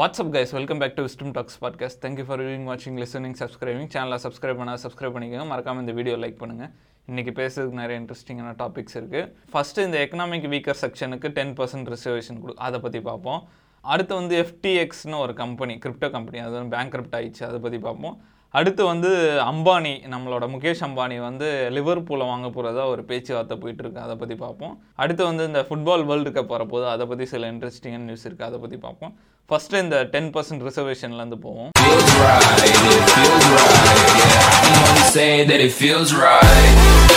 What's up guys welcome back to wisdom talks podcast thank you for viewing வாட்சிங் listening subscribing சேனலை subscribe பண்ணால் subscribe பண்ணிக்கோங்க. மறக்காம இந்த வீடியோ லைக் பண்ணுங்கள் இன்றைக்கி பேசுறதுக்கு நிறைய இன்ட்ரெஸ்டிங்கான டாபிக்ஸ் இருக்குது ஃபஸ்ட்டு இந்த எக்கனாமிக் வீக்கர் செக்ஷனுக்கு டென் பர்சன்ட் ரிசர்வேஷன் கொடு. அதை பற்றி பார்ப்போம். அடுத்து வந்து எஃப்டிஎக்ஸ்னு ஒரு கம்பெனி கிரிப்டோ கம்பெனி அது வந்து பேங்க் கிரிப்ட் ஆயிடுச்சு. அதை பற்றி பார்ப்போம். அடுத்து வந்து அம்பானி நம்மளோட முகேஷ் அம்பானி வந்து லிவர்பூலை வாங்க போகிறதா ஒரு பேச்சுவார்த்தை போயிட்டுருக்கு. அதை பற்றி பார்ப்போம். அடுத்து வந்து இந்த ஃபுட்பால் வேர்ல்டு கப் வரப்போகுது. அதை பற்றி சில இன்ட்ரெஸ்டிங்கான நியூஸ் இருக்குது அதை பற்றி பார்ப்போம். ஃபஸ்ட்டு இந்த டென் பர்சன்ட் ரிசர்வேஷன்லேருந்து போவோம். Right, say that it feels right.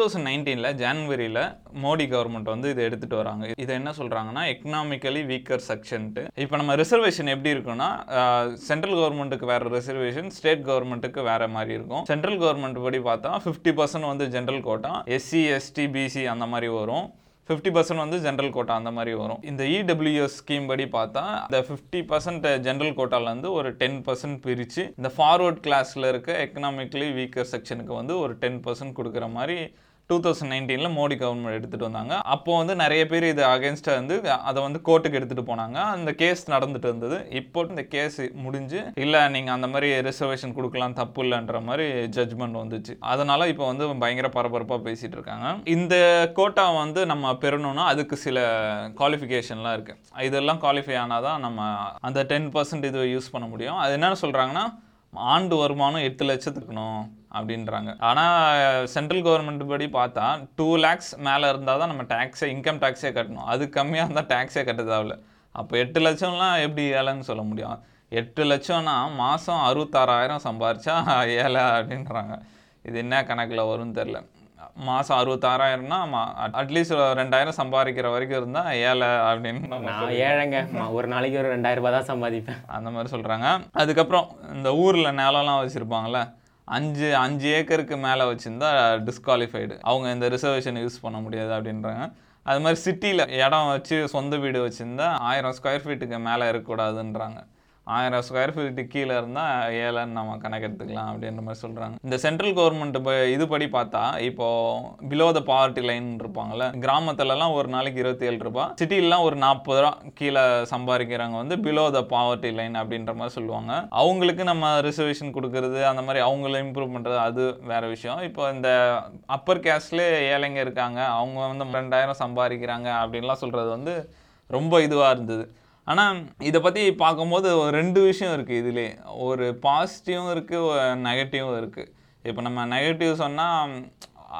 Thousand நைன்டீனில் ஜான்வரியில் மோடி கவர்மெண்ட் வந்து இதை எடுத்துகிட்டு வராங்க. இது என்ன சொல்கிறாங்கன்னா எக்கனாமிக்கலி வீக்கர் செக்ஷன்ட்டு இப்போ நம்ம ரிசர்வேஷன் எப்படி இருக்குன்னா சென்ட்ரல் கவர்மெண்ட்டுக்கு வேறு ரிசர்வேஷன் ஸ்டேட் கவர்மெண்ட்டுக்கு வேறு மாதிரி இருக்கும். சென்ட்ரல் கவர்மெண்ட் படி பார்த்தா ஃபிஃப்டி பர்சன்ட் வந்து general quota SC ST BC அந்த மாதிரி வரும். ஃபிஃப்டி பர்சன்ட் வந்து ஜென்ரல் கோட்டா அந்த மாதிரி வரும். இந்த இடபிள்யூஎஸ் ஸ்கீம் படி பார்த்தா இந்த ஃபிஃப்டி பர்சன்ட் ஜென்ரல் கோட்டாலேருந்து ஒரு டென் பர்சன்ட் பிரித்து இந்த ஃபார்வர்ட் கிளாஸில் இருக்க எக்கனாமிக்கலி வீக்கர் செக்ஷனுக்கு வந்து ஒரு டென் பர்சன்ட் கொடுக்குற மாதிரி டூ தௌசண்ட் நைன்டீனில் மோடி கவர்மெண்ட் எடுத்துகிட்டு வந்தாங்க. அப்போ வந்து நிறைய பேர் இது அகேன்ஸ்டாக வந்து அதை வந்து கோர்ட்டுக்கு எடுத்துகிட்டு போனாங்க. அந்த கேஸ் நடந்துட்டு இருந்தது. இப்போ இந்த கேஸ் முடிஞ்சு இல்லை நீங்கள் அந்த மாதிரி ரிசர்வேஷன் கொடுக்கலாம் தப்பு இல்லைன்ற மாதிரி ஜட்ஜ்மெண்ட் வந்துச்சு. அதனால் இப்போ வந்து பயங்கர பரபரப்பாக பேசிகிட்டு இருக்காங்க. இந்த கோட்டா வந்து நம்ம பெறணும்னா அதுக்கு சில குவாலிஃபிகேஷன்லாம் இருக்குது இதெல்லாம் குவாலிஃபை ஆனால் தான் நம்ம அந்த டென் பர்சன்ட் இது யூஸ் பண்ண முடியும். அது என்னென்னு சொல்கிறாங்கன்னா ஆண்டு வருமானம் எட்டு லட்சத்துக்கணும் அப்படின்றாங்க. ஆனால் சென்ட்ரல் கவர்மெண்ட் படி பார்த்தா டூ லேக்ஸ் மேலே இருந்தால் தான் நம்ம டேக்ஸே இன்கம் டேக்ஸே கட்டணும். அது கம்மியாக இருந்தால் டேக்ஸே கட்ட தேவையில்ல அப்போ எட்டு லட்சம்லாம் எப்படி ஏழைன்னு சொல்ல முடியும்? எட்டு லட்சம்னா மாதம் அறுபத்தாறாயிரம் சம்பாரிச்சா ஏழை அப்படின்றாங்க. இது என்ன கணக்கில் வரும்னு தெரில மாதம் அறுபத்தாறாயிரம்னா அட்லீஸ்ட் ரெண்டாயிரம் சம்பாதிக்கிற வரைக்கும் இருந்தால் ஏழை அப்படின்னு நான் ஏழைங்க. ஒரு நாளைக்கு ஒரு ரெண்டாயிரம் ரூபாய் தான் சம்பாதிப்பேன். அந்த மாதிரி சொல்கிறாங்க அதுக்கப்புறம் இந்த ஊரில் நிலம்லாம் வச்சுருப்பாங்கள்ல அஞ்சு அஞ்சு ஏக்கருக்கு மேலே வச்சுருந்தா டிஸ்குவாலிஃபைடு அவங்க இந்த ரிசர்வேஷன் யூஸ் பண்ண முடியாது அப்படின்றாங்க. அது மாதிரி சிட்டியில் இடம் வச்சு சொந்த வீடு வச்சுருந்தா ஆயிரம் ஸ்கொயர் ஃபீட்டுக்கு மேலே இருக்கக்கூடாதுன்றாங்க. ஆயிரம் ஸ்கொயர் ஃபீட்டு கீழே இருந்தால் ஏழைன்னு நம்ம கணக்கெடுத்துக்கலாம் அப்படின்ற மாதிரி சொல்கிறாங்க இந்த சென்ட்ரல் கவர்மெண்ட் இது படி பார்த்தா இப்போ பிலோ த பாவர்ட்டி லைன் இருப்பாங்கள்ல கிராமத்துலலாம் ஒரு நாளைக்கு இருபத்தி ஏழு ரூபா சிட்டிலலாம் ஒரு நாற்பது ரூபா கீழே சம்பாதிக்கிறவங்க வந்து பிலோ த பாவர்ட்டி லைன் அப்படின்ற மாதிரி சொல்லுவாங்க. அவங்களுக்கு நம்ம ரிசர்வேஷன் கொடுக்கறது அந்த மாதிரி அவங்கள இம்ப்ரூவ் பண்ணுறது அது வேறு விஷயம். இப்போ இந்த அப்பர் கேஸ்ட்லேயே ஏழைங்க இருக்காங்க அவங்க வந்து ரெண்டாயிரம் சம்பாதிக்கிறாங்க அப்படின்லாம் சொல்கிறது வந்து ரொம்ப இதுவாக இருந்தது. ஆனால் இதை பற்றி பார்க்கும்போது ஒரு ரெண்டு விஷயம் இருக்குது இதிலே ஒரு பாசிட்டிவும் இருக்குது நெகட்டிவும் இருக்குது இப்போ நம்ம நெகட்டிவ் சொன்னால்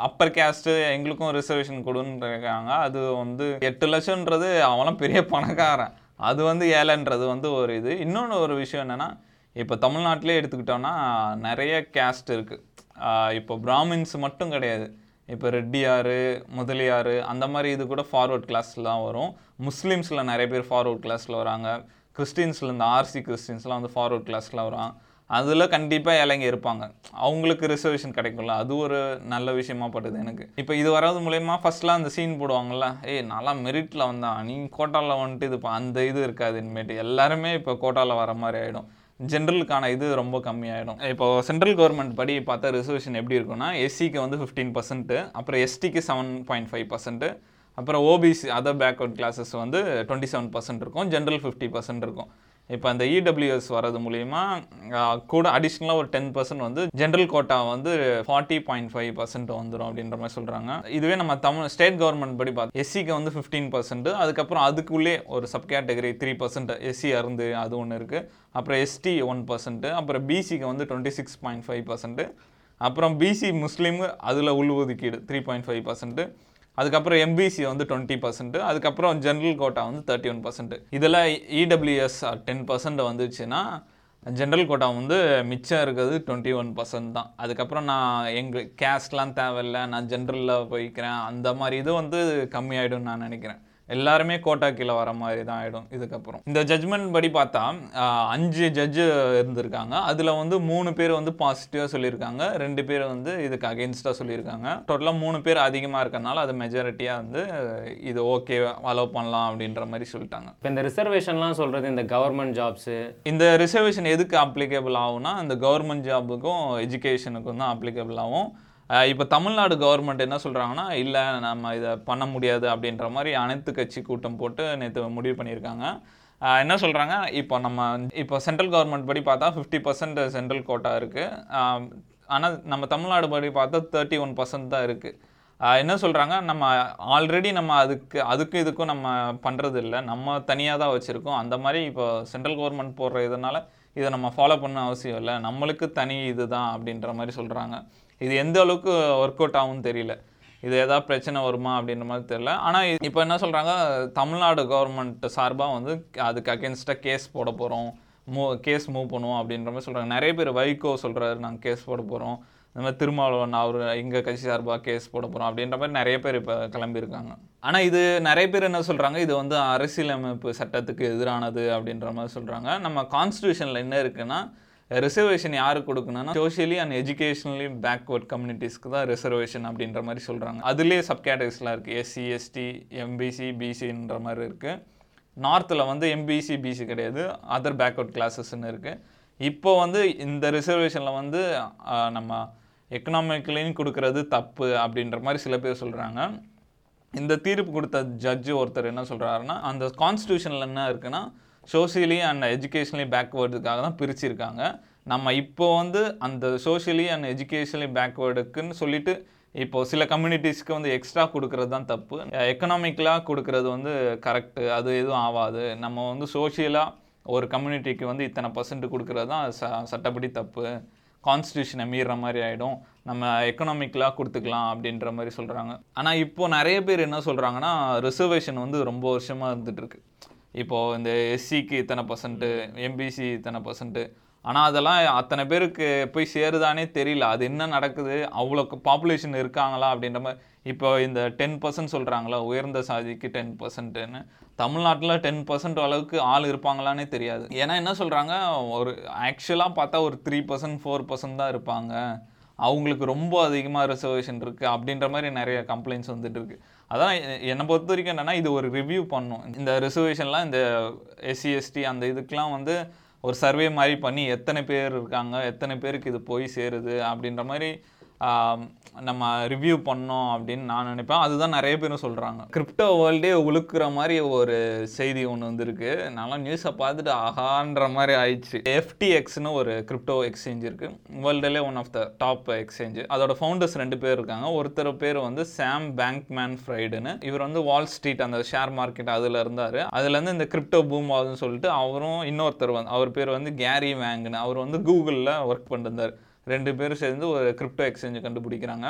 அப்பர் கேஸ்ட்டு எங்களுக்கும் ரிசர்வேஷன் கொடுன்னு இருக்காங்க. அது வந்து எட்டு லட்சம்ன்றது அவன்லாம் பெரிய பணக்காரன். அது வந்து ஏழைன்றது வந்து ஒரு இது. இன்னொன்று ஒரு விஷயம் என்னென்னா இப்போ தமிழ்நாட்டிலே எடுத்துக்கிட்டோன்னா நிறைய கேஸ்ட் இருக்குது இப்போ பிராமின்ஸ் மட்டும் கிடையாது. இப்போ ரெட்டியார் முதலியார் அந்த மாதிரி இது கூட ஃபார்வர்ட் கிளாஸ்லாம் தான் வரும். முஸ்லீம்ஸில் நிறைய பேர் ஃபார்வர்ட் கிளாஸில் வராங்க. கிறிஸ்டின்ஸில் இந்த ஆர்சி கிறிஸ்டின்ஸ்லாம் வந்து ஃபார்வர்ட் கிளாஸில் வராங்க அதில் கண்டிப்பாக இலங்கை இருப்பாங்க. அவங்களுக்கு ரிசர்வேஷன் கிடைக்கும்ல. அது ஒரு நல்ல விஷயமா படுது எனக்கு. இப்போ இது வராது மூலயமா ஃபர்ஸ்ட்லாம் அந்த சீன் போடுவாங்கள்ல ஏய் நல்லா மெரிட்டில் வந்தான். நீ கோட்டாவில் வந்துட்டு இது இப்போ அந்த இது இருக்காது இனிமேட்டு. எல்லாருமே இப்போ கோட்டாவில் வர மாதிரி ஆகிடும் ஜென்ரலுக்கான இது ரொம்ப கம்மியாயிடும். இப்போ சென்ட்ரல் கவர்மெண்ட் படி பார்த்தா ரிசர்வேஷன் எப்படி இருக்கும்னா எஸ்சிக்கு வந்து ஃபிஃப்டீன் பர்சன்ட் அப்புறம் எஸ்டிக்கு செவன் பாயிண்ட் ஃபைவ் பர்சன்ட் அப்புறம் ஓபிசி அதர் பேக்வர்ட் கிளாஸஸ் வந்து டுவெண்ட்டி செவன் பர்சன்ட் இருக்கும் ஜென்ரல் ஃபிஃப்டி பர்சன்ட் இருக்கும். இப்போ அந்த இடபிள்யூஎஸ் வரது மூலிமா கூட அடிஷ்னலாக ஒரு டென் பர்சன்ட் வந்து ஜென்ரல் கோட்டா வந்து ஃபார்ட்டி பாயிண்ட் ஃபைவ் பர்சன்ட் வந்துடும் அப்படின்ற மாதிரி சொல்கிறாங்க இதுவே நம்ம தமிழ் ஸ்டேட் கவர்மெண்ட் படி பார்த்து எஸ்சிக்கு வந்து ஃபிஃப்டீன் பர்சன்ட் அதுக்கப்புறம் அதுக்குள்ளே ஒரு sub category three percent SC அருந்து அது ஒன்று இருக்குது அப்புறம் எஸ்டி ஒன் பர்சன்ட்டு அப்புறம் பிசிக்கு வந்து twenty six point five percent அப்புறம் பிசி முஸ்லீமு அதில் உள்ஒதுக்கீடு த்ரீ பாயிண்ட் ஃபைவ் பர்சன்ட் அதுக்கப்புறம் எம்பிசி வந்து டுவெண்ட்டி பர்சன்ட் அதுக்கப்புறம் ஜென்ரல் கோட்டா வந்து தேர்ட்டி ஒன் பர்சன்ட் இதில் இடபிள்யூஎஸ் டென் பர்சன்ட் வந்துச்சுன்னா ஜென்ரல் கோட்டா வந்து மிச்சம் இருக்கிறது டுவெண்ட்டி ஒன் பர்சன்ட் தான். அதுக்கப்புறம் நான் எங்கள் கேஸ்ட்லாம் தேவையில்லை நான் ஜென்ரலில் போய்க்கிறேன் அந்த மாதிரி இது வந்து கம்மியாயிடும் நான் நினைக்கிறேன். எல்லாருமே கோட்டா கீழே வர மாதிரி தான் ஆகிடும் இதுக்கப்புறம். இந்த ஜட்ஜ்மெண்ட் படி பார்த்தா அஞ்சு ஜட்ஜு இருந்திருக்காங்க. அதில் வந்து மூணு பேர் வந்து பாசிட்டிவாக சொல்லியிருக்காங்க. ரெண்டு பேர் வந்து இதுக்கு அகெயின்ஸ்டாக சொல்லியிருக்காங்க. டோட்டலாக மூணு பேர் அதிகமாக இருக்கறனால அது மெஜாரிட்டியாக வந்து இது ஓகே அலோவ் பண்ணலாம் அப்படின்ற மாதிரி சொல்லிட்டாங்க. இப்போ இந்த ரிசர்வேஷன்லாம் சொல்கிறது இந்த கவர்மெண்ட் ஜாப்ஸு இந்த ரிசர்வேஷன் எதுக்கு அப்ளிகேபிள் ஆகும்னா இந்த கவர்மெண்ட் ஜாபுக்கும் எஜுகேஷனுக்கும் தான் அப்ளிகேபிள் ஆகும். இப்போ தமிழ்நாடு கவர்மெண்ட் என்ன சொல்கிறாங்கன்னா இல்லை நம்ம இதை பண்ண முடியாது அப்படின்ற மாதிரி அனைத்து கட்சி கூட்டம் போட்டு நேற்று முடிவு பண்ணியிருக்காங்க. என்ன சொல்கிறாங்க இப்போ நம்ம இப்போ சென்ட்ரல் கவர்மெண்ட் படி பார்த்தா ஃபிஃப்டி பர்சன்ட் சென்ட்ரல் கோட்டா இருக்குது ஆனால் நம்ம தமிழ்நாடு படி பார்த்தா தேர்ட்டி ஒன் பர்சன்ட் தான் இருக்குது என்ன சொல்கிறாங்க நம்ம ஆல்ரெடி நம்ம அதுக்கு அதுக்கு இதுக்கும் நம்ம பண்ணுறது இல்லை. நம்ம தனியாக தான் வச்சுருக்கோம். அந்த மாதிரி இப்போ சென்ட்ரல் கவர்மெண்ட் போடுற இதனால் இதை நம்ம ஃபாலோ பண்ண அவசியம் இல்லை. நம்மளுக்கு தனி இது தான் அப்படின்ற மாதிரி சொல்கிறாங்க இது எந்த அளவுக்கு ஒர்க் அவுட் ஆகும்னு தெரியல. இது ஏதாவது பிரச்சனை வருமா அப்படின்ற மாதிரி தெரியல. ஆனால் இப்போ என்ன சொல்கிறாங்க தமிழ்நாடு கவர்மெண்ட் சார்பாக வந்து அதுக்கு அகேன்ஸ்டாக கேஸ் போட போகிறோம் மூ கேஸ் மூவ் பண்ணுவோம் அப்படின்ற மாதிரி சொல்கிறாங்க நிறைய பேர் வைகோ சொல்கிறாரு நாங்கள் கேஸ் போட போகிறோம் இந்த மாதிரி திருமாவளவன் அவர் எங்கள் கட்சி சார்பாக கேஸ் போட போகிறோம் அப்படின்ற மாதிரி நிறைய பேர் இப்போ கிளம்பியிருக்காங்க. ஆனால் இது நிறைய பேர் என்ன சொல்கிறாங்க இது வந்து அரசியலமைப்பு சட்டத்துக்கு எதிரானது அப்படின்ற மாதிரி சொல்கிறாங்க நம்ம கான்ஸ்டியூஷனில் என்ன இருக்குன்னா ரிசர்வேஷன் யாருக்கு கொடுக்கணும்னா சோஷியலி அண்ட் எஜுகேஷனலி பேக்வர்ட் கம்யூனிட்டிஸ்க்கு தான் ரிசர்வேஷன் அப்படின்ற மாதிரி சொல்கிறாங்க அதுலேயே சப் கேட்டகரிஸ்லாம் இருக்குது எஸ்சி எஸ்டி எம்பிசி பிசின்ற மாதிரி இருக்குது நார்த்தில் வந்து எம்பிசி பிசி கிடையாது. அதர் பேக்வர்ட் கிளாஸஸ்ன்னு இருக்குது இப்போ வந்து இந்த ரிசர்வேஷனில் வந்து நம்ம எக்கனாமிக்கலையும் கொடுக்கறது தப்பு அப்படின்ற மாதிரி சில பேர் சொல்கிறாங்க இந்த தீர்ப்பு கொடுத்த ஜட்ஜு ஒருத்தர் என்ன சொல்கிறாருன்னா அந்த கான்ஸ்டியூஷனில் என்ன இருக்குன்னா சோஷியலி அண்ட் எஜுகேஷனலி பேக்வேர்டுக்காக தான் பிரிச்சிருக்காங்க. நம்ம இப்போ வந்து அந்த சோஷியலி அண்ட் எஜுகேஷனலி பேக்வேர்டுக்குன்னு சொல்லிட்டு இப்போது சில கம்யூனிட்டிஸ்க்கு வந்து எக்ஸ்ட்ரா கொடுக்கறது தான் தப்பு. எக்கனாமிக்கலாக கொடுக்கறது வந்து கரெக்டு அது எதுவும் ஆகாது நம்ம வந்து சோஷியலாக ஒரு கம்யூனிட்டிக்கு வந்து இத்தனை பர்சன்ட் கொடுக்கறது தான் ச சட்டப்படி தப்பு. கான்ஸ்டியூஷனை மீறுற மாதிரி ஆகிடும் நம்ம எக்கனாமிக்கலாக கொடுத்துக்கலாம் அப்படின்ற மாதிரி சொல்கிறாங்க ஆனால் இப்போது நிறைய பேர் என்ன சொல்கிறாங்கன்னா ரிசர்வேஷன் வந்து ரொம்ப வருஷமாக இருந்துகிட்ருக்கு இப்போது இந்த எஸ்சிக்கு இத்தனை பர்சன்ட்டு எம்பிசி இத்தனை பர்சன்ட்டு ஆனால் அதெல்லாம் அத்தனை பேருக்கு போய் சேருதானே தெரியல. அது என்ன நடக்குது? அவ்வளோ பாப்புலேஷன் இருக்காங்களா? அப்படின்ற மாதிரி. இப்போ இந்த டென் பர்சன்ட் சொல்கிறாங்களா உயர்ந்த சாதிக்கு டென் பர்சன்ட்டுன்னு தமிழ்நாட்டில் டென் பர்சன்ட் அளவுக்கு ஆள் இருப்பாங்களானே தெரியாது. ஏன்னா என்ன சொல்கிறாங்க ஒரு ஆக்சுவலாக பார்த்தா ஒரு த்ரீ பர்சன்ட் ஃபோர் பர்சன்ட் தான் இருப்பாங்க. அவங்களுக்கு ரொம்ப அதிகமாக ரிசர்வேஷன் இருக்குது அப்படின்ற மாதிரி நிறைய கம்ப்ளைண்ட்ஸ் வந்துட்டு இருக்கு. அதான் என்னை பொறுத்த வரைக்கும் என்னென்னா இது ஒரு ரிவ்யூ பண்ணும். இந்த ரிசர்வேஷன்லாம் இந்த எஸ்சி எஸ்டி அந்த இதுக்கெலாம் வந்து ஒரு சர்வே மாதிரி பண்ணி எத்தனை பேர் இருக்காங்க எத்தனை பேருக்கு இது போய் சேருது அப்படின்ற மாதிரி நம்ம ரிவ்யூ பண்ணோம் அப்படின்னு நான் நினைப்பேன். அதுதான் நிறைய பேரும் சொல்கிறாங்க கிரிப்டோ வேர்ல்டே உழுக்கிற மாதிரி ஒரு செய்தி ஒன்று வந்துருக்கு. நல்லா நியூஸை பார்த்துட்டு ஆகான்ற மாதிரி ஆயிடுச்சு. எஃப்டிஎக்ஸ்னு ஒரு கிரிப்டோ எக்ஸ்சேஞ்ச் இருக்குது வேர்ல்டுலே one of the top exchange அதோட ஃபவுண்டர்ஸ் ரெண்டு பேர் இருக்காங்க. ஒருத்தர் பேர் வந்து சாம் பேங்க்மேன் ஃப்ரைடுன்னு இவர் வந்து வால் ஸ்ட்ரீட் அந்த ஷேர் மார்க்கெட் அதில் இருந்தார். அதுலேருந்து இந்த கிரிப்டோ பூம் ஆகுதுன்னு சொல்லிட்டு அவரும் இன்னொருத்தர் வந்து அவர் பேர் வந்து கேரி வேங்குன்னு அவர் வந்து கூகுளில் ஒர்க் பண்ணிருந்தார் ரெண்டு பேரும் சேர்ந்து ஒரு கிரிப்டோ எக்ஸ்சேஞ்சு கண்டுபிடிக்கிறாங்க.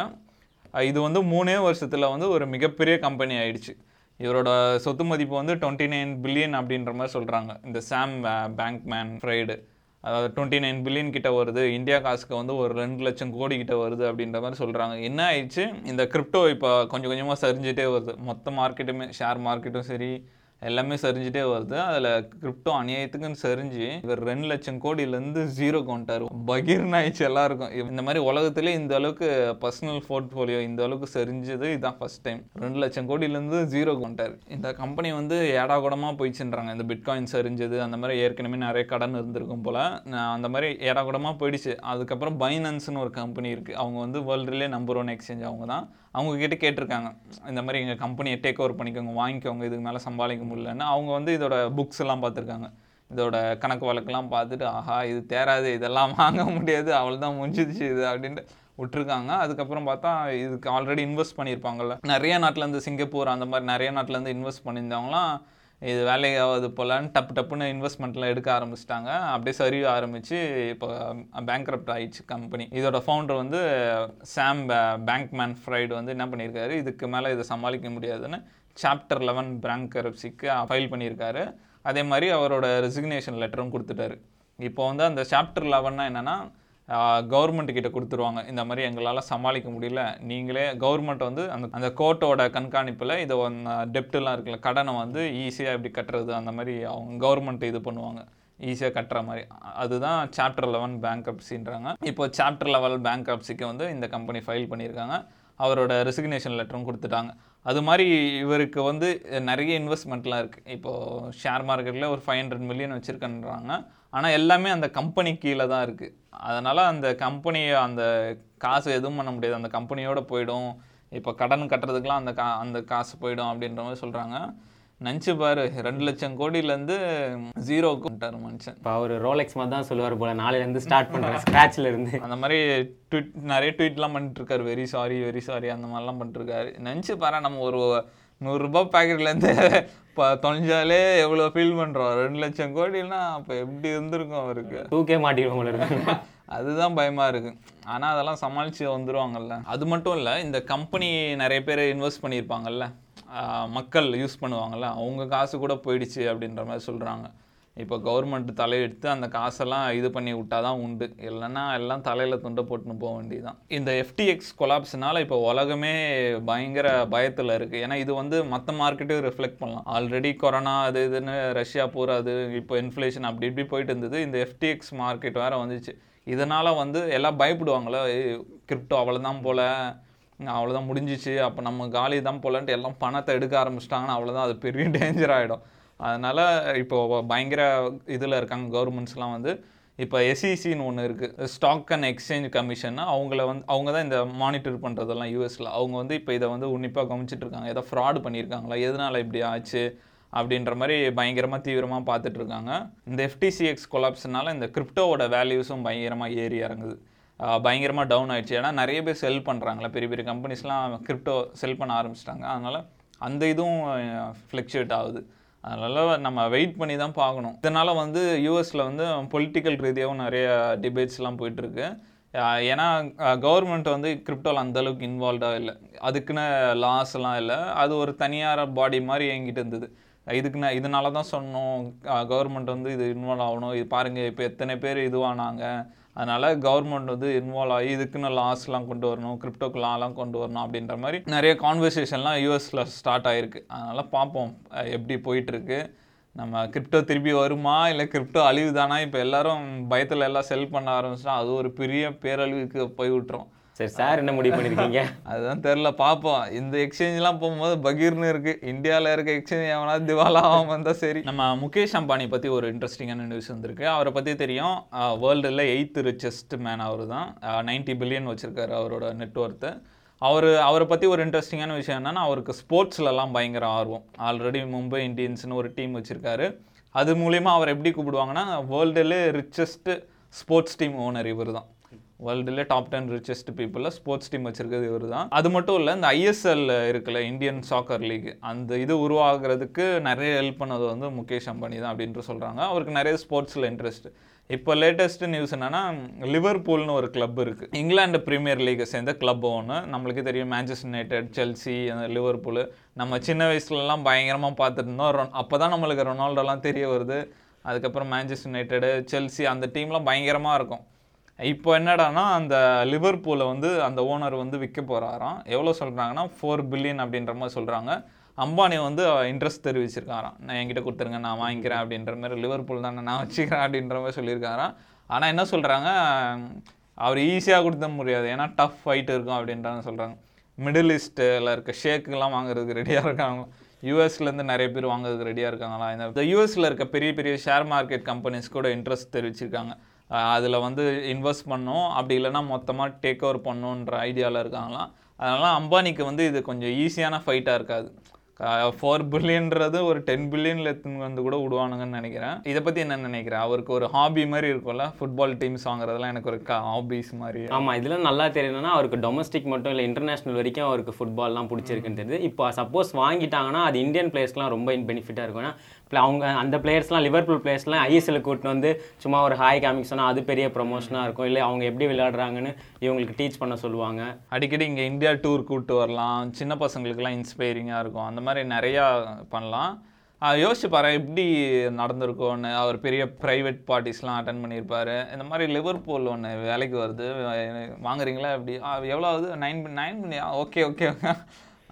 இது வந்து மூணே வருஷத்தில் வந்து ஒரு மிகப்பெரிய கம்பெனி ஆயிடுச்சு. இவரோட சொத்து மதிப்பு வந்து டுவெண்ட்டி நைன் பில்லியன் அப்படின்ற மாதிரி சொல்கிறாங்க இந்த சாம் பேங்க்மேன் ஃப்ரைடு அதாவது டுவெண்ட்டி நைன் பில்லியன் கிட்ட வருது. இந்தியா காசுக்கு வந்து ஒரு ரெண்டு லட்சம் கோடி கிட்ட வருது அப்படின்ற மாதிரி சொல்கிறாங்க என்ன ஆயிடுச்சு? இந்த கிரிப்டோ இப்போ கொஞ்சம் கொஞ்சமாக சரிஞ்சிட்டே வருது. மொத்த மார்க்கெட்டுமே ஷேர் மார்க்கெட்டும் சரி எல்லாமே சரிஞ்சிட்டே வருது. அதில் கிரிப்டோ அநியாயத்துக்குன்னு சரிஞ்சு இவர் ரெண்டு லட்சம் கோடியிலேருந்து ஜீரோ கொண்டாரு பகீர்னு ஆயிடுச்சு எல்லாருக்கும். இந்த மாதிரி உலகத்திலே இந்த அளவுக்கு பர்சனல் போர்ட்ஃபோலியோ இந்த அளவுக்கு சரிஞ்சது இதுதான் ஃபர்ஸ்ட் டைம் ரெண்டு லட்சம் கோடியிலேருந்து ஜீரோ கொண்டாரு இந்த கம்பெனி வந்து ஏடா கூடமாக போயிடுச்சுன்றாங்க. இந்த பிட்காயின் சரிஞ்சது அந்த மாதிரி ஏற்கனவே நிறைய கடன் இருந்திருக்கும் போல். அந்த மாதிரி ஏடா கூடமாக போயிடுச்சு. அதுக்கப்புறம் பைனான்ஸ்னு ஒரு கம்பெனி இருக்குது அவங்க வந்து வேர்ல்டுலேயே நம்பர் ஒன் எக்ஸ்சேஞ்ச் அவங்க தான் அவங்கக்கிட்ட கேட்டிருக்காங்க. இந்த மாதிரி எங்கள் கம்பெனியை டேக் ஓவர் பண்ணிக்கோங்க வாங்கிக்கோங்க இதுக்கு மேலே சம்பாதிக்க முடியலன்னா அவங்க வந்து இதோட புக்ஸ் எல்லாம் பார்த்துருக்காங்க. இதோட கணக்கு வழக்கெல்லாம் பார்த்துட்டு ஆஹா இது தேராது இதெல்லாம் வாங்க முடியாது அவள் தான் முடிஞ்சிடுச்சு இது அப்படின்ட்டு விட்டுருக்காங்க. அதுக்கப்புறம் பார்த்தா இதுக்கு ஆல்ரெடி இன்வெஸ்ட் பண்ணியிருப்பாங்கல்ல. நிறைய நாட்டிலேருந்து சிங்கப்பூர் அந்த மாதிரி நிறைய நாட்டிலேருந்து இன்வெஸ்ட் பண்ணியிருந்தவங்களாம் இது வேலையாவது போலான்னு டப்பு டப்புன்னு இன்வெஸ்ட்மெண்ட்லாம் எடுக்க ஆரம்பிச்சிட்டாங்க. அப்படியே சரிய ஆரம்பித்து இப்போ பேங்க்ரப்ட் ஆயிடுச்சு கம்பெனி இதோட ஃபவுண்டர் வந்து சாம் பேங்க்மேன் ஃப்ரைடு வந்து என்ன பண்ணியிருக்காரு இதுக்கு மேலே இதை சமாளிக்க முடியாதுன்னு சாப்டர் லெவன் பேங்க்ரப்சிக்கு ஃபைல் பண்ணியிருக்காரு. அதே மாதிரி அவரோட ரெசிக்னேஷன் லெட்டரும் கொடுத்துட்டாரு. இப்போ வந்து அந்த சாப்டர் லெவன்னா என்னென்னா கவர்மெண்ட் கிட்ட கொடுத்துருவாங்க. இந்த மாதிரி எங்களால் சமாளிக்க முடியல. நீங்களே கவர்மெண்ட் வந்து அந்த அந்த கோர்ட்டோட கண்காணிப்பில் இதை டெப்டெல்லாம் இருக்குல்ல கடனை வந்து ஈஸியாக எப்படி கட்டுறது? அந்த மாதிரி அவங்க கவர்மெண்ட் இது பண்ணுவாங்க. ஈஸியாக கட்டுற மாதிரி. அதுதான் சாப்டர் லெவன் பேங்க் அப்சின்றாங்க இப்போ சாப்டர் லெவல் பேங்க் அப்சிக்கு வந்து இந்த கம்பெனி ஃபைல் பண்ணியிருக்காங்க. அவரோட ரெசிக்னேஷன் லெட்டரும் கொடுத்துட்டாங்க. அது மாதிரி இவருக்கு வந்து நிறைய இன்வெஸ்ட்மெண்ட்லாம் இருக்குது இப்போது ஷேர் மார்க்கெட்டில் ஒரு ஃபைவ் ஹண்ட்ரட் மில்லியன் வச்சுருக்கன்றாங்க. ஆனால் எல்லாமே அந்த கம்பெனி கீழே தான் இருக்குது அதனால் அந்த கம்பெனியை அந்த காசு எதுவும் பண்ண முடியாது. அந்த கம்பெனியோட போயிடும். இப்போ கடன் கட்டுறதுக்கெலாம் அந்த கா அந்த காசு போயிடும் அப்படின்ற மாதிரி சொல்கிறாங்க நினச்சி பாரு ரெண்டு லட்சம் கோடியிலேருந்து ஜீரோக்கு விட்டார் மனுஷன். இப்போ அவர் ரோலெக்ஸ் மாதிரி தான் சொல்லுவார் போல நாளையிலேருந்து ஸ்டார்ட் பண்ணுறேன் ஸ்க்ராட்ச்ல இருந்து. அந்த மாதிரி ட்வீட் நிறைய ட்வீட்லாம் பண்ணிட்டு இருக்காரு வெரி சாரி வெரி சாரி அந்த மாதிரிலாம் பண்ணிட்டுருக்காரு. நினச்சி பாரு நம்ம ஒரு நூறுரூபா பேக்கெட்லேருந்து இப்போ தொலைஞ்சாலே எவ்வளோ ஃபீல் பண்ணுறோம் ரெண்டு லட்சம் கோடினா அப்போ எப்படி இருந்திருக்கும் அவருக்கு? தூக்கே மாட்டிடுவோம் அதுதான் பயமா இருக்கு. ஆனா அதெல்லாம் சமாளிச்சு வந்துருவாங்கல்ல. அது மட்டும் இல்ல இந்த கம்பெனி நிறைய பேர் இன்வெஸ்ட் பண்ணியிருப்பாங்கல்ல. மக்கள் யூஸ் பண்ணுவாங்கல்ல அவங்க காசு கூட போயிடுச்சு அப்படின்ற மாதிரி சொல்கிறாங்க இப்போ கவர்மெண்ட் தலையெடுத்து அந்த காசெல்லாம் இது பண்ணி விட்டாதான் உண்டு. இல்லைன்னா எல்லாம் தலையில் துண்டை போட்டுன்னு போக வேண்டியதுதான். இந்த எஃப்டிஎக்ஸ் கொலாப்ஸ்னால் இப்போ உலகமே பயங்கர பயத்தில் இருக்குது ஏன்னா இது வந்து மற்ற மார்க்கெட்டையும் ரிஃப்ளெக்ட் பண்ணலாம். ஆல்ரெடி கொரோனா அது இதுன்னு ரஷ்யா போர் அது இப்போ இன்ஃப்ளேஷன் அப்படி இப்படி போயிட்டு இருந்தது. இந்த எஃப்டிஎக்ஸ் மார்க்கெட் வேற வந்துச்சு. இதனால் வந்து எல்லாம் பயப்படுவாங்களே கிரிப்டோ அவ்வளோதான் போல். அவ்வளோதான் முடிஞ்சிச்சு. அப்போ நம்ம காலி தான் போலன்ட்டு எல்லாம் பணத்தை எடுக்க ஆரம்பிச்சிட்டாங்கன்னா அவ்வளோதான் அது பெரிய டேஞ்சர் ஆகிடும் அதனால் இப்போ பயங்கர இதில் இருக்காங்க கவர்மெண்ட்ஸ்லாம் வந்து. இப்போ எஸ்இசின்னு ஒன்று இருக்குது ஸ்டாக் அண்ட் எக்ஸ்சேஞ்ச் கமிஷன் அவங்கள வந்து அவங்க தான் இந்த மானிட்டர் பண்ணுறதெல்லாம் யூஎஸில் அவங்க வந்து இப்போ இதை வந்து உன்னிப்பாக கவனிச்சிட்டு இருக்காங்க. ஏதோ ஃப்ராட் பண்ணியிருக்காங்களா? எதனால் இப்படி ஆச்சு? அப்படின்ற மாதிரி பயங்கரமாக தீவிரமாக பார்த்துட்ருக்காங்க இந்த எஃப்டிசிஎக்ஸ் கொலாப்ஸ்னால இந்த கிரிப்டோவோட வேல்யூஸும் பயங்கரமாக ஏறி இறங்குது. பயங்கரமாக டவுன் ஆயிடுச்சு. ஏன்னா நிறைய பேர் செல் பண்ணுறாங்களா பெரிய பெரிய கம்பெனிஸ்லாம் கிரிப்டோ செல் பண்ண ஆரம்பிச்சிட்டாங்க. அதனால் அந்த இதுவும் ஃப்ளக்சுவேட் ஆகுது. அதனால் நம்ம வெயிட் பண்ணி தான் பார்க்கணும். இதனால் வந்து யூஎஸில் வந்து பொலிட்டிக்கல் ரீதியாகவும் நிறைய டிபேட்ஸ்லாம் போயிட்டுருக்கு. ஏன்னா கவர்மெண்ட் வந்து கிரிப்டோவில் அந்தளவுக்கு இன்வால்வ்டாக இல்லை. அதுக்குன்னு லாஸ்லாம் இல்லை. அது ஒரு தனியார் பாடி மாதிரி இயங்கிட்டு இருந்தது. இதுக்கு நான் இதனால தான் சொன்னோம் கவர்மெண்ட் வந்து இது இன்வால்வ் ஆகணும். இது பாருங்கள் இப்போ எத்தனை பேர் இதுவானாங்க. அதனால் கவர்மெண்ட் வந்து இன்வால்வ் ஆகி இதுக்குன்னு லாஸ்லாம் கொண்டு வரணும் கிரிப்டோக்கு லாலாம் கொண்டு வரணும் அப்படின்ற மாதிரி நிறைய கான்வர்சேஷன்லாம் யூஎஸில் ஸ்டார்ட் ஆகிருக்கு அதனால் பார்ப்போம் எப்படி போயிட்டுருக்கு. நம்ம கிரிப்டோ திருப்பி வருமா? இல்லை கிரிப்டோ அழிவுதானா? இப்போ எல்லோரும் பயத்தில் எல்லாம் செல் பண்ண ஆரம்பிச்சுனா அது ஒரு பெரிய பேரழிவுக்கு போய் விட்டுரும். சரி சார் என்ன முடிவு பண்ணியிருக்கீங்க அதுதான் தெரில பார்ப்போம் இந்த எக்ஸ்சேஞ்ச்லாம் போகும்போது பகீர்னு இருக்கு. இந்தியாவில் இருக்க எக்ஸ்சேஞ்ச் எவனா திவாலா ஆகாம இருந்தால் சரி. நம்ம முகேஷ் அம்பானி பற்றி ஒரு இன்ட்ரெஸ்டிங்கான நியூஸ் வந்திருக்கு. அவரை பற்றி தெரியும். வேர்ல்டில் எயித்து ரிச்சஸ்ட் மேன் அவர் தான் நைன்ட்டி பில்லியன் வச்சுருக்காரு அவரோட நெட்ஒர்த்து அவர் அவரை பற்றி ஒரு இன்ட்ரெஸ்டிங்கான விஷயம் என்னன்னா அவருக்கு ஸ்போர்ட்ஸ்லலாம் பயங்கர ஆர்வம். ஆல்ரெடி மும்பை இந்தியன்ஸ்னு ஒரு டீம் வச்சுருக்காரு. அது மூலிமா அவர் எப்படி கூப்பிடுவாங்கன்னா வேர்ல்டுலே ரிச்சஸ்ட் ஸ்போர்ட்ஸ் டீம் ஓனர் இவர் தான் வேர்ல்டுல டாப் டென் ரிச்சஸ்ட் பீப்புளில் ஸ்போர்ட்ஸ் டீம் வச்சிருக்கிறது இவர் தான் அது மட்டும் இல்லை இந்த ஐஎஸ்எல் இருக்குல்ல இந்தியன் சாக்கர் லீக் அந்த இது உருவாகிறதுக்கு நிறைய ஹெல்ப் பண்ணது வந்து முகேஷ் அம்பானி தான் அப்படின்ட்டு சொல்கிறாங்க அவருக்கு நிறைய ஸ்போர்ட்ஸில் இன்ட்ரெஸ்ட் இப்போ லேட்டஸ்ட் நியூஸ் என்னன்னா லிவர்பூல்னு ஒரு கிளப் இருக்குது இங்கிலாந்து ப்ரீமியர் லீகை சேர்ந்த கிளப் ஒன்று நம்மளுக்கு தெரியும் மேன்செஸ்டர் யுனைடெட் செல்சி அந்த லிவர்பூல் நம்ம சின்ன வயசுலலாம் பயங்கரமாக பார்த்துட்டு இருந்தோம். அப்போ தான் நம்மளுக்கு ரொனால்டோலாம் தெரிய வருது. அதுக்கப்புறம் மேன்செஸ்டர் யுனைடெடு செல்சி அந்த டீம்லாம் பயங்கரமாக இருக்கும். இப்போ என்னடான்னா அந்த லிவர்பூலை வந்து அந்த ஓனர் வந்து விற்க போகிறாராம் எவ்வளோ சொல்கிறாங்கன்னா ஃபோர் பில்லியன் அப்படின்ற மாதிரி சொல்கிறாங்க அம்பானி வந்து இன்ட்ரெஸ்ட் தெரிவிச்சிருக்காராம். நான் என்கிட்ட கொடுத்துருங்க நான் வாங்கிக்கிறேன் அப்படின்ற மாதிரி லிவர்பூல் தானே நான் வச்சுக்கிறேன் அப்படின்ற மாதிரி சொல்லியிருக்காராம். ஆனால் என்ன சொல்கிறாங்க அவர் ஈஸியாக கொடுத்த முடியாது. ஏன்னா டஃப் ஃபைட் இருக்கும் அப்படின்றாங்க சொல்கிறாங்க மிடில் ஈஸ்ட்டில் இருக்க ஷேக்குலாம் வாங்குறதுக்கு ரெடியாக இருக்காங்க. யூஎஸ்லேருந்து நிறைய பேர் வாங்குறதுக்கு ரெடியாக இருக்காங்களா? இந்த யூஎஸில் இருக்க பெரிய பெரிய ஷேர் மார்க்கெட் கம்பெனிஸ் கூட இன்ட்ரெஸ்ட் தெரிவிச்சிருக்காங்க. அதில் வந்து இன்வெஸ்ட் பண்ணோம். அப்படி இல்லைன்னா மொத்தமாக டேக் ஓவர் பண்ணுன்ற ஐடியாவில் இருக்காங்களாம். அதனால் அம்பானிக்கு வந்து இது கொஞ்சம் ஈஸியான ஃபைட்டாக இருக்காது. ஃபோர் பில்லியன்றது ஒரு டென் பில்லியனில் எடுத்துன்னு வந்து கூட விடுவானுங்கன்னு நினைக்கிறேன். இதை பற்றி என்ன நினைக்கிறேன்? அவருக்கு ஒரு ஹாபி மாதிரி இருக்கும்ல? ஃபுட்பால் டீம்ஸ் வாங்குறதெல்லாம் எனக்கு ஒரு ஹாபிஸ் மாதிரி. ஆமாம் இதில் நல்லா தெரியணும்னா அவருக்கு டொமஸ்டிக் மட்டும் இல்லை இன்டர்நேஷனல் வரைக்கும் அவருக்கு ஃபுட்பால்லாம் பிடிச்சிருக்குன்னு தெரியுது. இப்போ சப்போஸ் வாங்கிட்டாங்கன்னா அது இந்தியன் பிளேயர்ஸ்க்குலாம் ரொம்ப பெனிஃபிட்டாக இருக்கும். ஏன்னா இப்போ அவங்க அந்த பிளேயர்ஸ்லாம் லிவர்பூல் பிளேயர்ஸ்லாம் ஐஎஸ்எல் கூட்டின்னு வந்து சும்மா ஒரு ஹாய் காமிக் சொன்னால் அது பெரிய ப்ரொமோஷனாக இருக்கும். இல்லை அவங்க எப்படி விளையாடுறாங்கன்னு இவங்களுக்கு டீச் பண்ண சொல்லுவாங்க. அடிக்கடி இங்கே இந்தியா டூர் கூப்பிட்டு வரலாம். சின்ன பசங்களுக்குலாம் இன்ஸ்பைரிங்காக இருக்கும். அந்த மாதிரி மாதிரி நிறையா பண்ணலாம். ஆஹ் யோசிச்சு பாரு எப்படி நடந்திருக்கோன்னு அவர் பெரிய ப்ரைவேட் பார்ட்டிஸ்லாம் அட்டன் பண்ணியிருப்பாரு. இந்த மாதிரி லிவர்பூல் ஒன்று வேலைக்கு வருது. வாங்குறீங்களா எப்படி? எவ்வளோ நைன் நைன் பண்ணியா ஓகே ஓகே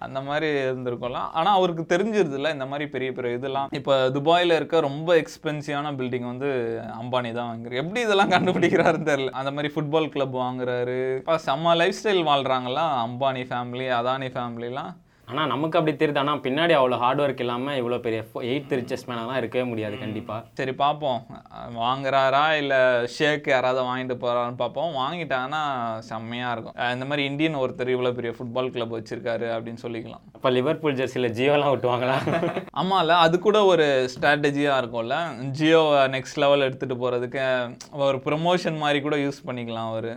அந்த மாதிரி இருந்திருக்கலாம் ஆனால் அவருக்கு தெரிஞ்சிருதுல்ல இந்த மாதிரி பெரிய பெரிய இதெல்லாம். இப்போ துபாயில் இருக்க ரொம்ப எக்ஸ்பென்சிவான பில்டிங் வந்து அம்பானி தான் வாங்குறாரு எப்படி இதெல்லாம் கண்டுபிடிக்கிறாருன்னு தெரியல. அந்த மாதிரி ஃபுட்பால் கிளப் வாங்குறாரு. இப்போ செம்ம லைஃப் ஸ்டைல் வாழ்கிறாங்களா அம்பானி ஃபேமிலி அதானி ஃபேமிலிலாம் ஆனால் நமக்கு அப்படி தெரியுது. ஆனால் பின்னாடி அவ்வளோ ஹார்ட் ஒர்க் இல்லாமல் இவ்வளோ பெரிய எயிட் ரிச்சஸ் மேனெல்லாம் இருக்கவே முடியாது கண்டிப்பாக சரி பார்ப்போம் வாங்குறாரா இல்லை ஷேக் யாராவது வாங்கிட்டு போகிறான்னு பார்ப்போம் வாங்கிட்டாங்கன்னா செம்மையாக இருக்கும். இந்த மாதிரி இந்தியன் ஒருத்தர் இவ்வளோ பெரிய ஃபுட்பால் கிளப் வச்சிருக்காரு அப்படின்னு சொல்லிக்கலாம். அப்போ லிவர்பூல் ஜெர்சியில் ஜியோலாம் விட்டுவாங்களா ஆமாம்ல அது கூட ஒரு ஸ்ட்ராட்டஜியாக இருக்கும்ல. ஜியோ நெக்ஸ்ட் லெவல் எடுத்துகிட்டு போகிறதுக்கு ஒரு ப்ரொமோஷன் மாதிரி கூட யூஸ் பண்ணிக்கலாம் அவர்.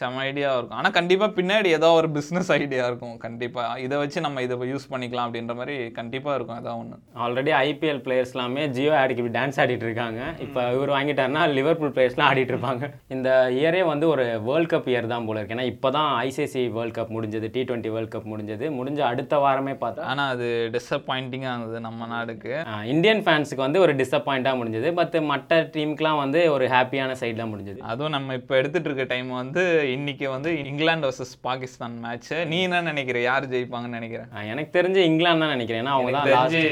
செம ஐடியாவாக இருக்கும். ஆனால் கண்டிப்பாக பின்னாடி ஏதோ ஒரு பிஸ்னஸ் ஐடியா இருக்கும். கண்டிப்பாக இதை வச்சு நம்ம இதை யூஸ் பண்ணிக்கலாம் அப்படின்ற மாதிரி கண்டிப்பாக இருக்கும். அதான் ஒன்று ஆல்ரெடி ஐபிஎல் பிளேயர்ஸ் எல்லாமே ஜியோ ஆடிக்கு இப்படி டான்ஸ் ஆடிட்டு இருக்காங்க. இப்போ இவர் வாங்கிட்டாருன்னா லிவர்பூல் பிளேயர்ஸ்லாம் ஆடிட்டு இருப்பாங்க. இந்த இயரே வந்து ஒரு வேர்ல்ட் கப் இயர் தான் போல இருக்கு. ஏன்னா இப்போ தான் ஐசிசி வேர்ல்ட் கப் முடிஞ்சது டி டுவெண்ட்டி வேர்ல்ட் கப் முடிஞ்சது. முடிஞ்ச அடுத்த வாரமே பார்த்தா ஆனால் அது டிசப்பாயிண்டிங்காக இருந்தது நம்ம நாடுக்கு. இந்தியன் ஃபேன்ஸுக்கு வந்து ஒரு டிசப்பாயிண்டாக முடிஞ்சது. பட் மற்ற டீமுக்குலாம் வந்து ஒரு ஹாப்பியான சைடு தான் முடிஞ்சது. அதுவும் நம்ம இப்போ எடுத்துட்டு இருக்க டைம் வந்து இன்னைக்கு வந்து இங்கிலாந்து வர்சஸ் பாகிஸ்தான் மேட்ச் நீ என்ன நினைக்கிற? யார் ஜெயிப்பாங்கன்னு நினைக்கிறேன்? எனக்கு தெரிஞ்சு இங்கிலாந்து தான் நினைக்கிறேன். ஏன்னா அவங்க தான் தெரிஞ்சு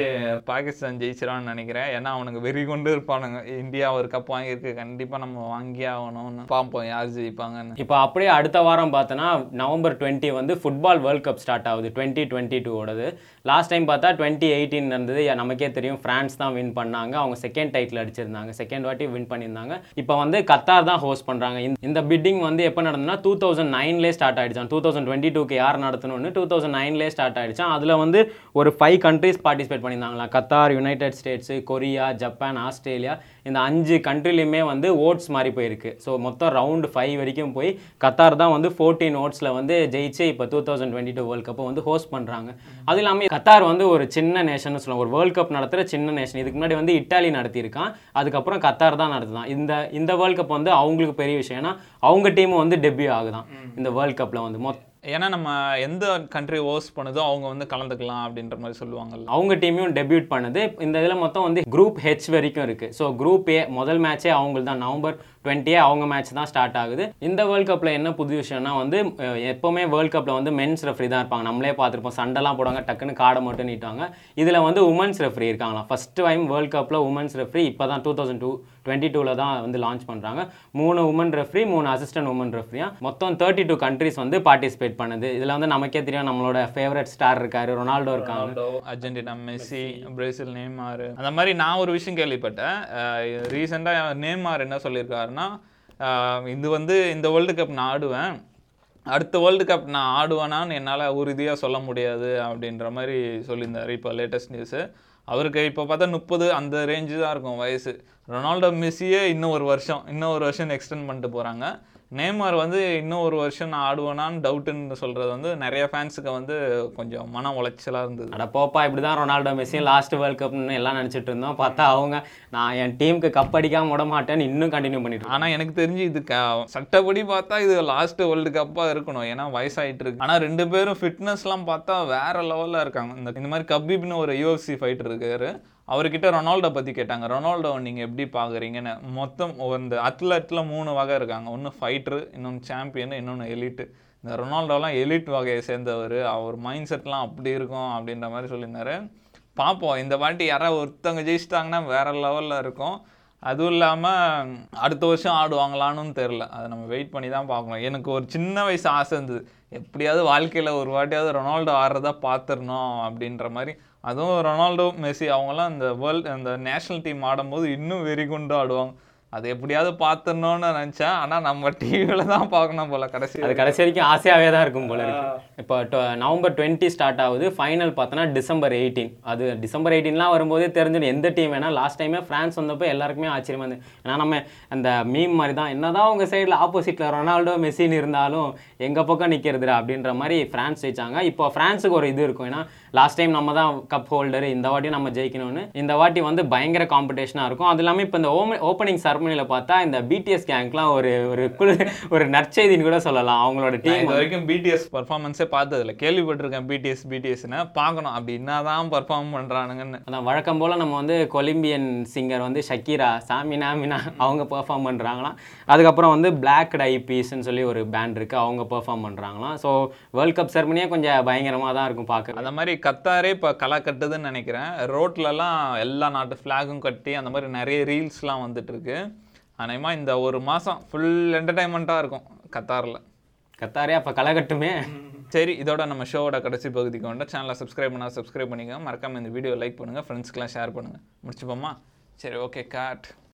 பாகிஸ்தான் ஜெயிச்சிடான்னு நினைக்கிறேன். ஏன்னா அவனுக்கு வெறி கொண்டு இருப்பானுங்க. இந்தியா ஒரு கப் வாங்கியிருக்கு. கண்டிப்பா நம்ம வாங்கியே ஆகணும்னு. பார்ப்போம் யார் ஜெயிப்பாங்கன்னு. இப்போ அப்படியே அடுத்த வாரம் பார்த்தோன்னா நவம்பர் டுவெண்ட்டி வந்து ஃபுட்பால் வேர்ல்ட் கப் ஸ்டார்ட் ஆகுது. டுவெண்ட்டி டுவெண்ட்டி டூவோடது லாஸ்ட் டைம் பார்த்தா டுவெண்ட்டி எயிட்டீன் இருந்தது நமக்கே தெரியும் ஃப்ரான்ஸ் தான் வின் பண்ணாங்க. அவங்க செகண்ட் டைட்டில் அடிச்சிருந்தாங்க. செகண்ட் வாட்டி வின் பண்ணியிருந்தாங்க. இப்போ வந்து கத்தார் தான் ஹோஸ்ட் பண்ணுறாங்க இந்த பிட்டிங் வந்து எப்போ நடந்ததுன்னா டூ தௌசண்ட் நைன்லேயே ஸ்டார்ட் ஆகிடுச்சான் டூ தௌசண்ட் டுவெண்ட்டி டூக்கு யார் நடத்தணும்னு டூ தௌசண்ட் நைன்லேயே ஸ்டார்ட் ஆகிடுச்சான் அதில் வந்து ஒரு five countries participate பண்ணியிருந்தாங்களா Qatar United States Korea Japan Australia இந்த அஞ்சு கண்ட்ரிலையுமே வந்து ஓட்ஸ் மாதிரி போயிருக்கு. ஸோ மொத்தம் ரவுண்டு ஃபைவ் வரைக்கும் போய் கத்தார் தான் வந்து ஃபோர்டீன் ஓட்ஸில் வந்து ஜெயிச்சு இப்போ two thousand twenty two world கப்பை வந்து ஹோஸ்ட் பண்ணுறாங்க அது இல்லாமல் கத்தார் வந்து ஒரு சின்ன நேஷன் சொல்லலாம். ஒரு வேர்ல்ட் கப் நடத்துகிற சின்ன நேஷன் இதுக்கு முன்னாடி வந்து இட்டாலி நடத்தியிருக்கான். அதுக்கப்புறம் கத்தார் தான் நடத்துதான். இந்த இந்த வேர்ல்ட் கப் வந்து அவங்களுக்கு பெரிய விஷயம். ஏன்னா அவங்க டீம் வந்து டெபியூ ஆகுதான். இந்த வேர்ல்ட் கப்பில் வந்து மொத்த ஏன்னா நம்ம எந்த கண்ட்ரி ஓஸ் பண்ணுதோ அவங்க வந்து கலந்துக்கலாம் அப்படின்ற மாதிரி சொல்லுவாங்கல்ல. அவங்க டீமையும் டெபியூட் பண்ணுது. இந்த இதில் மொத்தம் வந்து குரூப் ஹெச் வரைக்கும் இருக்குது ஸோ குரூப் ஏ முதல் மேட்சே அவங்களுக்கு தான் நவம்பர் டுவெண்ட்டியே அவங்க மேட்ச் தான் ஸ்டார்ட் ஆகுது. இந்த வேர்ல்ட் கப்பில் என்ன புது விஷயம்னா வந்து எப்போவுமே வேர்ல்ட் கப்பில் வந்து மென்ஸ் ரெஃப்ரி தான் இருப்பாங்க. நம்மளே பார்த்துருப்போம். சண்டைலாம் போடுவாங்க. டக்குன்னு காடை மட்டும் நீட்டுவாங்க. இதில் வந்து உமன்ஸ் ரெஃப்ரி இருக்காங்களா ஃபஸ்ட் டைம் வேர்ல்ட் கப்பில் உமன்ஸ் ரெஃப்ரி இப்போ தான் டூ தௌசண்ட் டூ டுவெண்ட்டி டூவில் தான் வந்து லான்ச் பண்ணுறாங்க மூணு உமன் ரெஃப்ரி மூணு அசிஸ்டன்ட் உமன் ரெஃப்ரியாக மொத்தம் தேர்ட்டி டூ கண்ட்ரிஸ் வந்து பார்ட்டிசிபேட் பண்ணுது. இதில் வந்து நமக்கே தெரியும் நம்மளோட ஃபேவரட் ஸ்டார் இருக்காரு ரொனால்டோ இருக்காங்க. அர்ஜென்டினா மெஸ்ஸி பிரேசில் நேமார் அந்த மாதிரி நான் ஒரு விஷயம் கேள்விப்பட்டேன். ரீசெண்டாக நேமார் என்ன சொல்லியிருக்காருன்னா இது வந்து இந்த வேர்ல்டு கப் நான் ஆடுவேன். அடுத்த வேர்ல்டு கப் நான் ஆடுவேனான்னு என்னால் உறுதியாக சொல்ல முடியாது அப்படின்ற மாதிரி சொல்லியிருந்தார் இப்போ லேட்டஸ்ட் நியூஸு அவருக்கு இப்போ பார்த்தா முப்பது அந்த ரேஞ்சு தான் இருக்கும் வயசு. ரொனால்டோ மெஸ்ஸியே இன்னும் ஒரு வருஷம் இன்னும் ஒரு வருஷம் எக்ஸ்டெண்ட் பண்ணிட்டு போகிறாங்க நேமார் வந்து இன்னும் ஒரு வருஷம் நான் ஆடுவேனான்னு டவுட்டுன்னு சொல்கிறது வந்து நிறைய ஃபேன்ஸுக்கு வந்து கொஞ்சம் மன உளைச்சலாக இருந்தது. அட போப்பா இப்படி தான் ரொனால்டோ மெஸ்ஸியும் லாஸ்ட் வேர்ல்ட் கப்னு எல்லாம் நினச்சிட்டு இருந்தோம். பார்த்தா அவங்க நான் என் டீமுக்கு கப் அடிக்காம விட மாட்டேன்னு இன்னும் கண்டினியூ பண்ணிட்டு. ஆனால் எனக்கு தெரிஞ்சு இது க சட்டப்படி பார்த்தா இது லாஸ்ட் வேர்ல்டு கப்பாக இருக்கணும். ஏன்னா வயசாயிட்டு இருக்கு. ஆனால் ரெண்டு பேரும் ஃபிட்னஸ்லாம் பார்த்தா வேற லெவலில் இருக்காங்க. இந்த இந்த மாதிரி கபீப்னு ஒரு யூஎஃப்சி ஃபைட்டர் இருக்காரு. அவர்கிட்ட ரொனால்டோ பற்றி கேட்டாங்க. ரொனால்டோ நீங்கள் எப்படி பார்க்குறீங்கன்னு மொத்தம் இந்த அத்லெட்டில் மூணு வகை இருக்காங்க. ஒன்று ஃபைட்ரு இன்னொன்று சாம்பியன் இன்னொன்று எலிட்டு இந்த ரொனால்டோலாம் எலிட் வகையை சேர்ந்தவர். அவர் மைண்ட் செட்லாம் அப்படி இருக்கும் அப்படின்ற மாதிரி சொல்லியிருந்தாரு. பார்ப்போம் இந்த வாட்டி யாராவது ஒருத்தவங்க ஜெயிச்சிட்டாங்கன்னா வேற லெவலில் இருக்கும். அதுவும் இல்லாமல் அடுத்த வருஷம் ஆடுவாங்களான்னு தெரில அதை நம்ம வெயிட் பண்ணி தான் பார்க்கணும். எனக்கு ஒரு சின்ன வயசு ஆசை இருந்தது. எப்படியாவது வாழ்க்கையில் ஒரு வாட்டியாவது ரொனால்டோ ஆடுறதா பார்த்துடணும் அப்படின்ற மாதிரி அதுவும் ரொனால்டோ மெஸ்ஸி அவங்களாம் இந்த வேர்ல்டு அந்த நேஷ்னல் டீம் ஆடும்போது இன்னும் வெறி குண்டு ஆடுவாங்க. அது எப்படியாவது பார்த்துடணும்னு நினச்சேன். ஆனால் நம்ம டிவியில் தான் பார்க்கணும் போல கடைசி அது கடைசி வரைக்கும் ஆசையாகவே தான் இருக்கும் போல இப்போ டு- நவம்பர் டுவெண்ட்டி ஸ்டார்ட் ஆகுது. ஃபைனல் பார்த்தோன்னா டிசம்பர் எயிட்டீன் அது டிசம்பர் எயிட்டீன்லாம் வரும்போதே தெரிஞ்சிடும் எந்த டீம் வேணா. லாஸ்ட் டைமே ஃப்ரான்ஸ் வந்தப்போ எல்லாருக்குமே ஆச்சரியமா இருந்தது. ஏன்னா நம்ம அந்த மீம் மாதிரி தான். என்னதான் உங்க சைடில் ஆப்போசிட்டில் ரொனால்டோ மெஸ்ஸின்னு இருந்தாலும் எங்கள் பக்கம் நிற்கிறதுடா அப்படின்ற மாதிரி ஃப்ரான்ஸ் ஜெயிச்சாங்க. இப்போ ஃப்ரான்ஸுக்கு ஒரு இது இருக்கும். ஏன்னா லாஸ்ட் டைம் நம்ம தான் கப் ஹோல்டர் இந்த வாட்டியும் நம்ம ஜெயிக்கணும்னு. இந்த வாட்டி வந்து பயங்கர காம்படிஷனாக இருக்கும். அது இல்லாமல் இப்போ இந்த ஓப்பனிங் செரமனியில் பார்த்தா இந்த பிடிஎஸ் கேங்க்லாம் ஒரு ஒரு குழு ஒரு நற்செய்தின்னு கூட சொல்லலாம். அவங்களோட டீம் இது வரைக்கும் பிடிஎஸ் பர்ஃபார்மன்ஸே பார்த்ததில்ல. கேள்விப்பட்டிருக்கேன் பிடிஎஸ் பிடிஎஸ்னு பார்க்கணும். அப்படி என்னதான் பர்ஃபார்ம் பண்ணுறானுங்கன்னு அதான் வழக்கம் போல் நம்ம வந்து கொலிம்பியன் சிங்கர் வந்து ஷக்கீரா சாமினா மினா அவங்க பெர்ஃபார்ம் பண்ணுறாங்களாம் அதுக்கப்புறம் வந்து பிளாக் ஐ பீஸ்ன்னு சொல்லி ஒரு பேண்ட் இருக்குது அவங்க பெர்ஃபார்ம் பண்ணுறாங்களாம் ஸோ வேர்ல்ட் கப் செரமனியே கொஞ்சம் பயங்கரமாக தான் இருக்கும் பார்க்க. அந்த மாதிரி கத்தாரே இப்போ களை கட்டுதுன்னு நினைக்கிறேன். ரோட்லலாம் எல்லா நாட்டு ஃப்ளாகும் கட்டி அந்த மாதிரி நிறைய ரீல்ஸ்லாம் வந்துட்டு இருக்கு. அநேகமாக இந்த ஒரு மாதம் ஃபுல் என்டர்டைன்மெண்ட்டாக இருக்கும் கத்தாரில். கத்தாரே அப்போ களை கட்டுமே சரி இதோட நம்ம ஷோவோட கடைசி பகுதிக்கு வந்தால் சேனலை சப்ஸ்கிரைப் பண்ணால் சப்ஸ்கிரைப் பண்ணிக்கோங்க. மறக்காமல் இந்த வீடியோ லைக் பண்ணுங்கள் ஃப்ரெண்ட்ஸ்க்கெலாம் ஷேர் பண்ணுங்கள் முடிச்சுப்போமா? சரி ஓகே காட்